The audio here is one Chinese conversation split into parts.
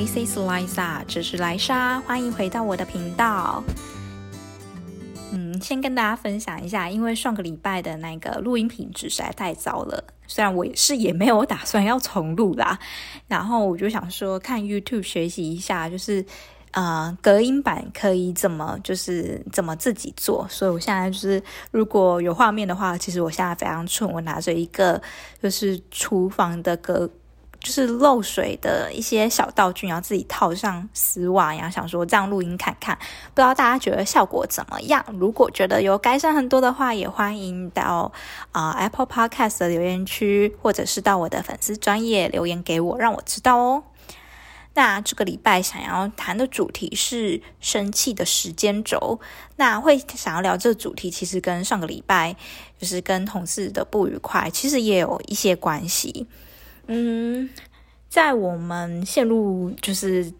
，This is Liza，这是莱莎，欢迎回到我的频道。嗯，先跟大家分享一下，因为上个礼拜的那个录音品质实在太糟了，虽然我也是也没有打算要重录啦，然后我就想说看 YouTube 学习一下，就是。呃，隔音板可以怎么就是怎么自己做？所以我现在就是如果有画面的话，其实我现在非常蠢，我拿着一个就是厨房的隔，就是漏水的一些小道具，然后自己套上丝袜，然后想说这样录音看看，不知道大家觉得效果怎么样？如果觉得有改善很多的话，也欢迎到啊、Apple Podcast 的留言区，或者是到我的粉丝专页留言给我，让我知道哦。那这个礼拜想要谈的主题是生气的时间轴。那会想要聊这个主题，其实跟上个礼拜就是跟同事的不愉快，其实也有一些关系。嗯，在我们陷入就是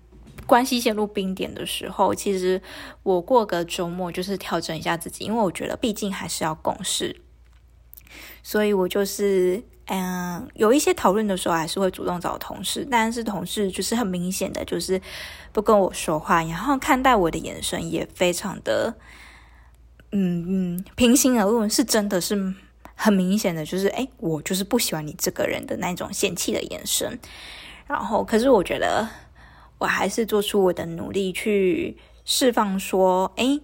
关系陷入冰点的时候，其实我过个周末就是调整一下自己，因为我觉得毕竟还是要共事，所以我就是。嗯，有一些讨论的时候还是会主动找同事，但是同事就是很明显的就是不跟我说话，然后看待我的眼神也非常的，嗯嗯，平心而论是真的是很明显的，就是诶，我就是不喜欢你这个人的那种嫌弃的眼神。然后，可是我觉得我还是做出我的努力去释放说，诶。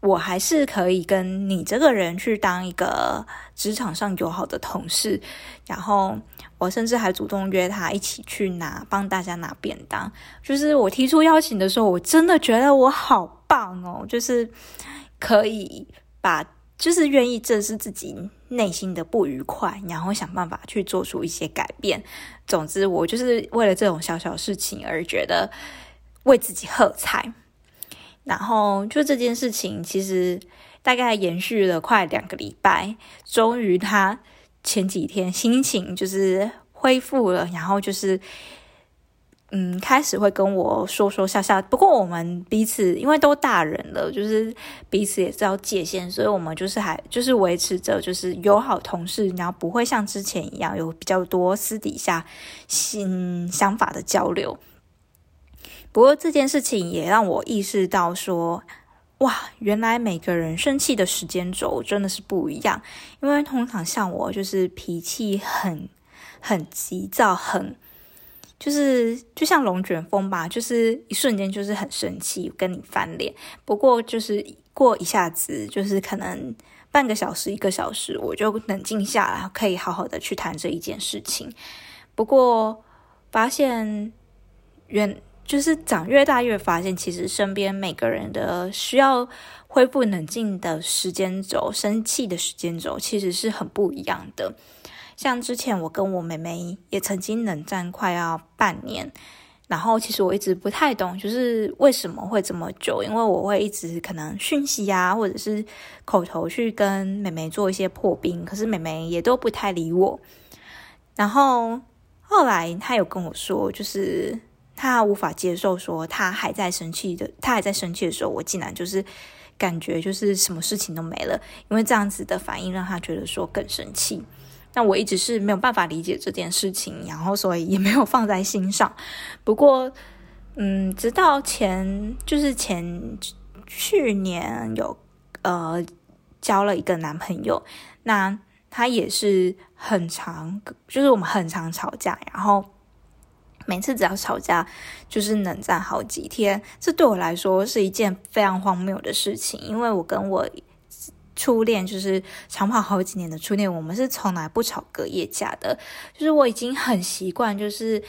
我还是可以跟你这个人去当一个职场上友好的同事，然后我甚至还主动约他一起去拿，帮大家拿便当。就是我提出邀请的时候，我真的觉得我好棒哦，就是可以把，就是愿意正视自己内心的不愉快，然后想办法去做出一些改变。总之，我就是为了这种小小事情而觉得为自己喝彩。然后就这件事情，其实大概延续了快两个礼拜，终于他前几天心情就是恢复了，然后就是嗯，开始会跟我说说笑笑。不过我们彼此因为都大人了，就是彼此也知道界限，所以我们就是还就是维持着就是友好同事，然后不会像之前一样有比较多私底下新想法的交流。不过这件事情也让我意识到说，哇，原来每个人生气的时间轴真的是不一样。因为通常像我就是脾气很很急躁，很就是就像龙卷风吧，就是一瞬间就是很生气，跟你翻脸。不过就是过一下子，就是可能半个小时、一个小时，我就冷静下来，可以好好的去谈这一件事情。不过发现原。就是长越大，越发现其实身边每个人的需要恢复冷静的时间轴、生气的时间轴，其实是很不一样的。像之前我跟我妹妹也曾经冷战快要半年，然后其实我一直不太懂，就是为什么会这么久？因为我会一直可能讯息啊，或者是口头去跟妹妹做一些破冰，可是妹妹也都不太理我。然后后来她有跟我说，就是。他无法接受，说他还在生气的，他还在生气的时候，我竟然就是感觉就是什么事情都没了，因为这样子的反应让他觉得说更生气。那我一直是没有办法理解这件事情，然后所以也没有放在心上。不过，嗯，直到前就是前去年有呃交了一个男朋友，那他也是很常，就是我们很常吵架，然后。每次只要吵架，就是冷战好几天。这对我来说是一件非常荒谬的事情，因为我跟我初恋就是长跑好几年的初恋，我们是从来不吵隔夜架的。就是我已经很习惯，就是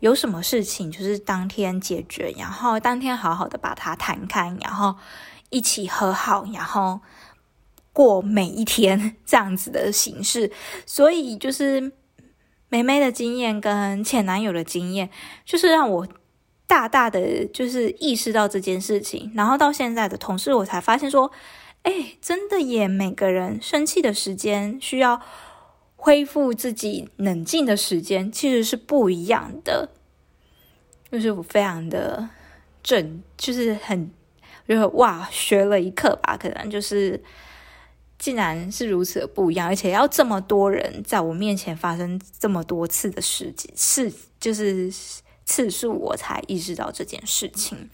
有什么事情就是当天解决，然后当天好好的把它谈开，然后一起和好，然后过每一天这样子的形式。所以就是。妹妹的经验跟前男友的经验，就是让我大大的就是意识到这件事情。然后到现在的同事，我才发现说，哎，真的耶！每个人生气的时间，需要恢复自己冷静的时间，其实是不一样的。就是我非常的正，就是很，就是哇，学了一课吧，可能就是。竟然是如此的不一样，而且要这么多人在我面前发生这么多次的事情，是就是次数，我才意识到这件事情。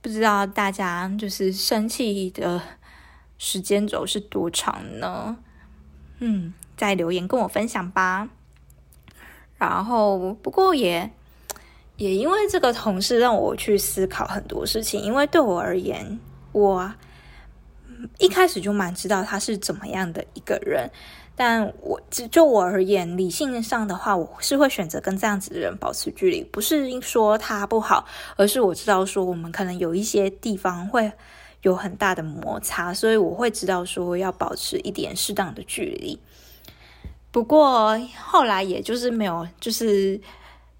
不知道大家就是生气的时间轴是多长呢？嗯，在留言跟我分享吧。然后，不过也也因为这个同事让我去思考很多事情，因为对我而言，我一开始就蛮知道他是怎么样的一个人。但我就就我而言，理性上的话，我是会选择跟这样子的人保持距离，不是说他不好，而是我知道说我们可能有一些地方会有很大的摩擦，所以我会知道说要保持一点适当的距离。不过后来也就是没有，就是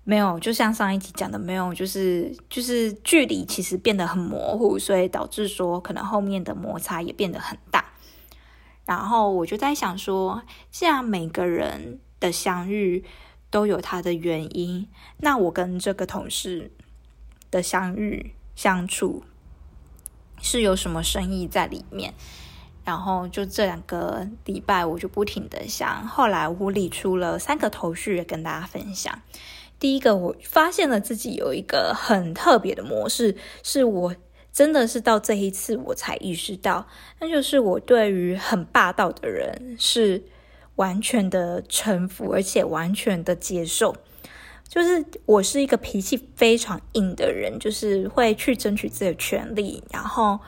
没有，就像上一集讲的，没有，就是就是距离其实变得很模糊，所以导致说可能后面的摩擦也变得很大。然后我就在想说，既然每个人的相遇都有他的原因，那我跟这个同事的相遇相处是有什么深意在里面？然后就这两个礼拜，我就不停的想。后来我理出了三个头绪，跟大家分享。第一个，我发现了自己有一个很特别的模式，是我。真的是到这一次我才意识到，那就是我对于很霸道的人是完全的臣服，而且完全的接受。就是我是一个脾气非常硬的人，就是会去争取自己的权利，然后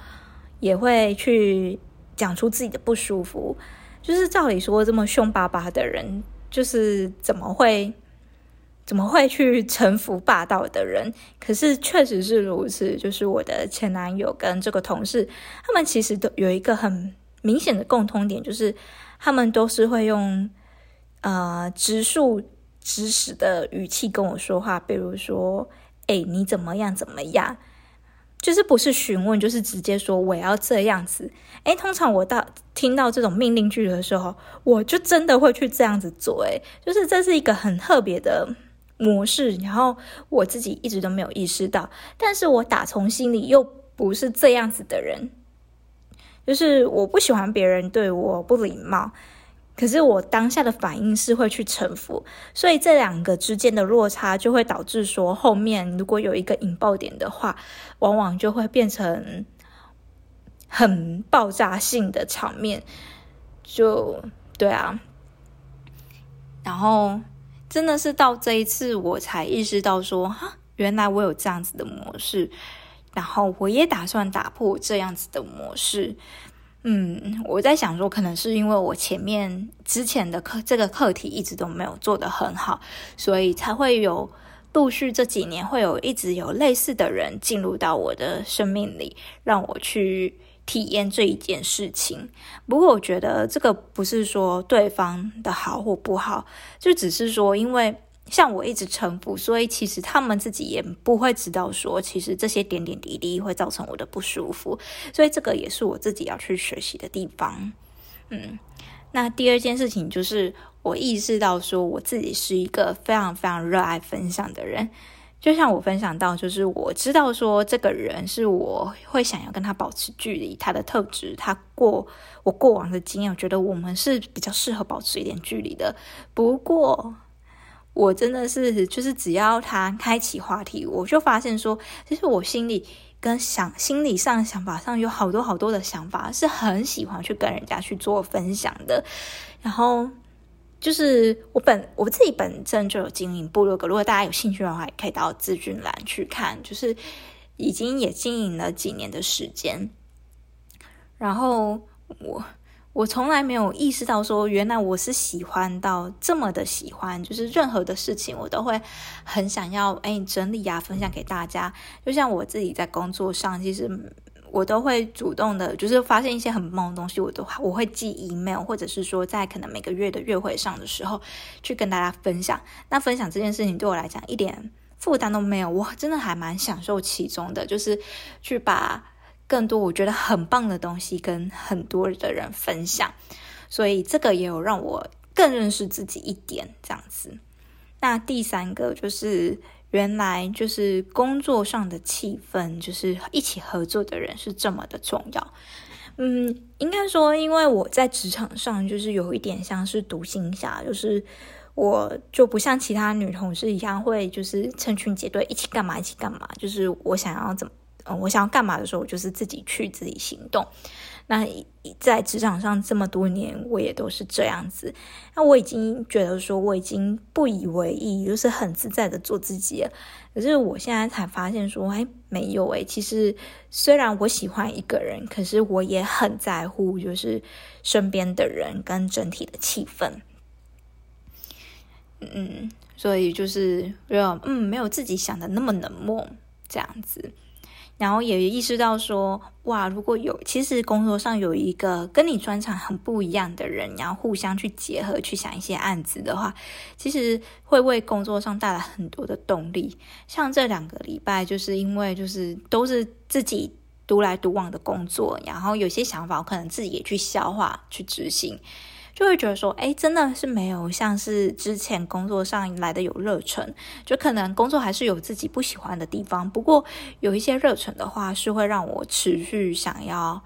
也会去讲出自己的不舒服。就是照理说，这么凶巴巴的人，就是怎么会？怎么会去臣服霸道的人？可是确实是如此，就是我的前男友跟这个同事，他们其实都有一个很明显的共通点，就是他们都是会用呃直述直使的语气跟我说话，比如说：“哎，你怎么样？怎么样？”就是不是询问，就是直接说我要这样子。哎，通常我到听到这种命令句的时候，我就真的会去这样子做。哎，就是这是一个很特别的。模式，然后我自己一直都没有意识到，但是我打从心里又不是这样子的人，就是我不喜欢别人对我不礼貌，可是我当下的反应是会去臣服，所以这两个之间的落差就会导致说，后面如果有一个引爆点的话，往往就会变成很爆炸性的场面，就对啊，然后。真的是到这一次，我才意识到说，哈，原来我有这样子的模式，然后我也打算打破这样子的模式。嗯，我在想说，可能是因为我前面之前的课这个课题一直都没有做得很好，所以才会有陆续这几年会有一直有类似的人进入到我的生命里，让我去。体验这一件事情，不过我觉得这个不是说对方的好或不好，就只是说，因为像我一直臣服，所以其实他们自己也不会知道说，其实这些点点滴滴会造成我的不舒服，所以这个也是我自己要去学习的地方。嗯，那第二件事情就是我意识到说，我自己是一个非常非常热爱分享的人。就像我分享到，就是我知道说这个人是我会想要跟他保持距离，他的特质，他过我过往的经验，我觉得我们是比较适合保持一点距离的。不过，我真的是就是只要他开启话题，我就发现说，其实我心里跟想心理上想法上有好多好多的想法，是很喜欢去跟人家去做分享的，然后。就是我本我自己本身就有经营部落格，如果大家有兴趣的话，也可以到资讯栏去看。就是已经也经营了几年的时间，然后我我从来没有意识到说，原来我是喜欢到这么的喜欢，就是任何的事情我都会很想要哎整理呀，分享给大家。就像我自己在工作上，其实。我都会主动的，就是发现一些很棒的东西，我都我会寄 email，或者是说在可能每个月的月会上的时候去跟大家分享。那分享这件事情对我来讲一点负担都没有，我真的还蛮享受其中的，就是去把更多我觉得很棒的东西跟很多的人分享。所以这个也有让我更认识自己一点这样子。那第三个就是。原来就是工作上的气氛，就是一起合作的人是这么的重要。嗯，应该说，因为我在职场上就是有一点像是独行侠，就是我就不像其他女同事一样会就是成群结队一起干嘛一起干嘛，就是我想要怎么，嗯，我想要干嘛的时候，我就是自己去自己行动。那在职场上这么多年，我也都是这样子。那我已经觉得说，我已经不以为意，就是很自在的做自己了。可是我现在才发现说，哎，没有哎。其实虽然我喜欢一个人，可是我也很在乎，就是身边的人跟整体的气氛。嗯，所以就是没有，嗯，没有自己想的那么冷漠这样子。然后也意识到说，哇，如果有其实工作上有一个跟你专长很不一样的人，然后互相去结合去想一些案子的话，其实会为工作上带来很多的动力。像这两个礼拜，就是因为就是都是自己独来独往的工作，然后有些想法我可能自己也去消化去执行。就会觉得说，哎，真的是没有像是之前工作上来的有热忱，就可能工作还是有自己不喜欢的地方，不过有一些热忱的话，是会让我持续想要，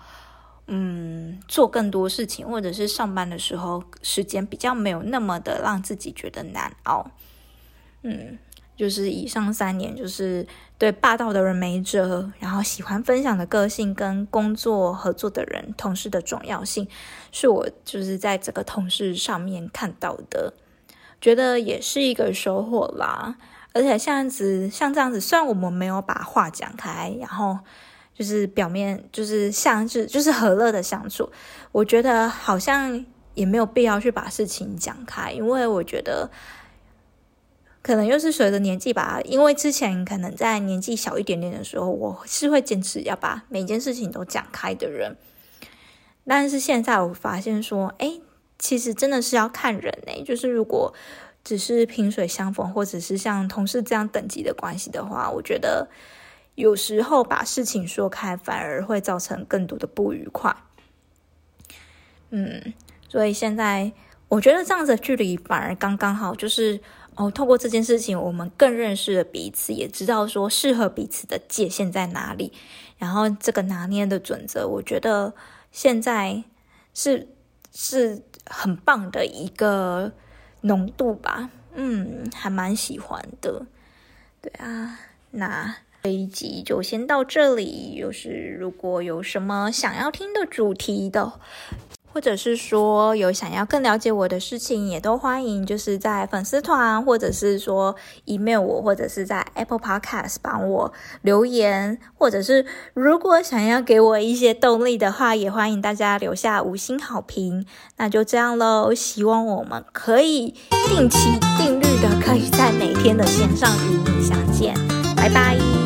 嗯，做更多事情，或者是上班的时候时间比较没有那么的让自己觉得难熬，嗯。就是以上三年，就是对霸道的人没辙，然后喜欢分享的个性跟工作合作的人、同事的重要性，是我就是在这个同事上面看到的，觉得也是一个收获啦。而且像这样子，像这样子，虽然我们没有把话讲开，然后就是表面就是像是就是和乐的相处，我觉得好像也没有必要去把事情讲开，因为我觉得。可能又是随着年纪吧，因为之前可能在年纪小一点点的时候，我是会坚持要把每件事情都讲开的人。但是现在我发现说，哎，其实真的是要看人哎，就是如果只是萍水相逢，或者是像同事这样等级的关系的话，我觉得有时候把事情说开，反而会造成更多的不愉快。嗯，所以现在我觉得这样子的距离反而刚刚好，就是。哦，透过这件事情，我们更认识了彼此，也知道说适合彼此的界限在哪里。然后这个拿捏的准则，我觉得现在是是很棒的一个浓度吧。嗯，还蛮喜欢的。对啊，那这一集就先到这里。就是如果有什么想要听的主题的。或者是说有想要更了解我的事情，也都欢迎，就是在粉丝团，或者是说 email 我，或者是在 Apple Podcast 帮我留言，或者是如果想要给我一些动力的话，也欢迎大家留下五星好评。那就这样喽，希望我们可以定期定律的，可以在每天的线上与你相见，拜拜。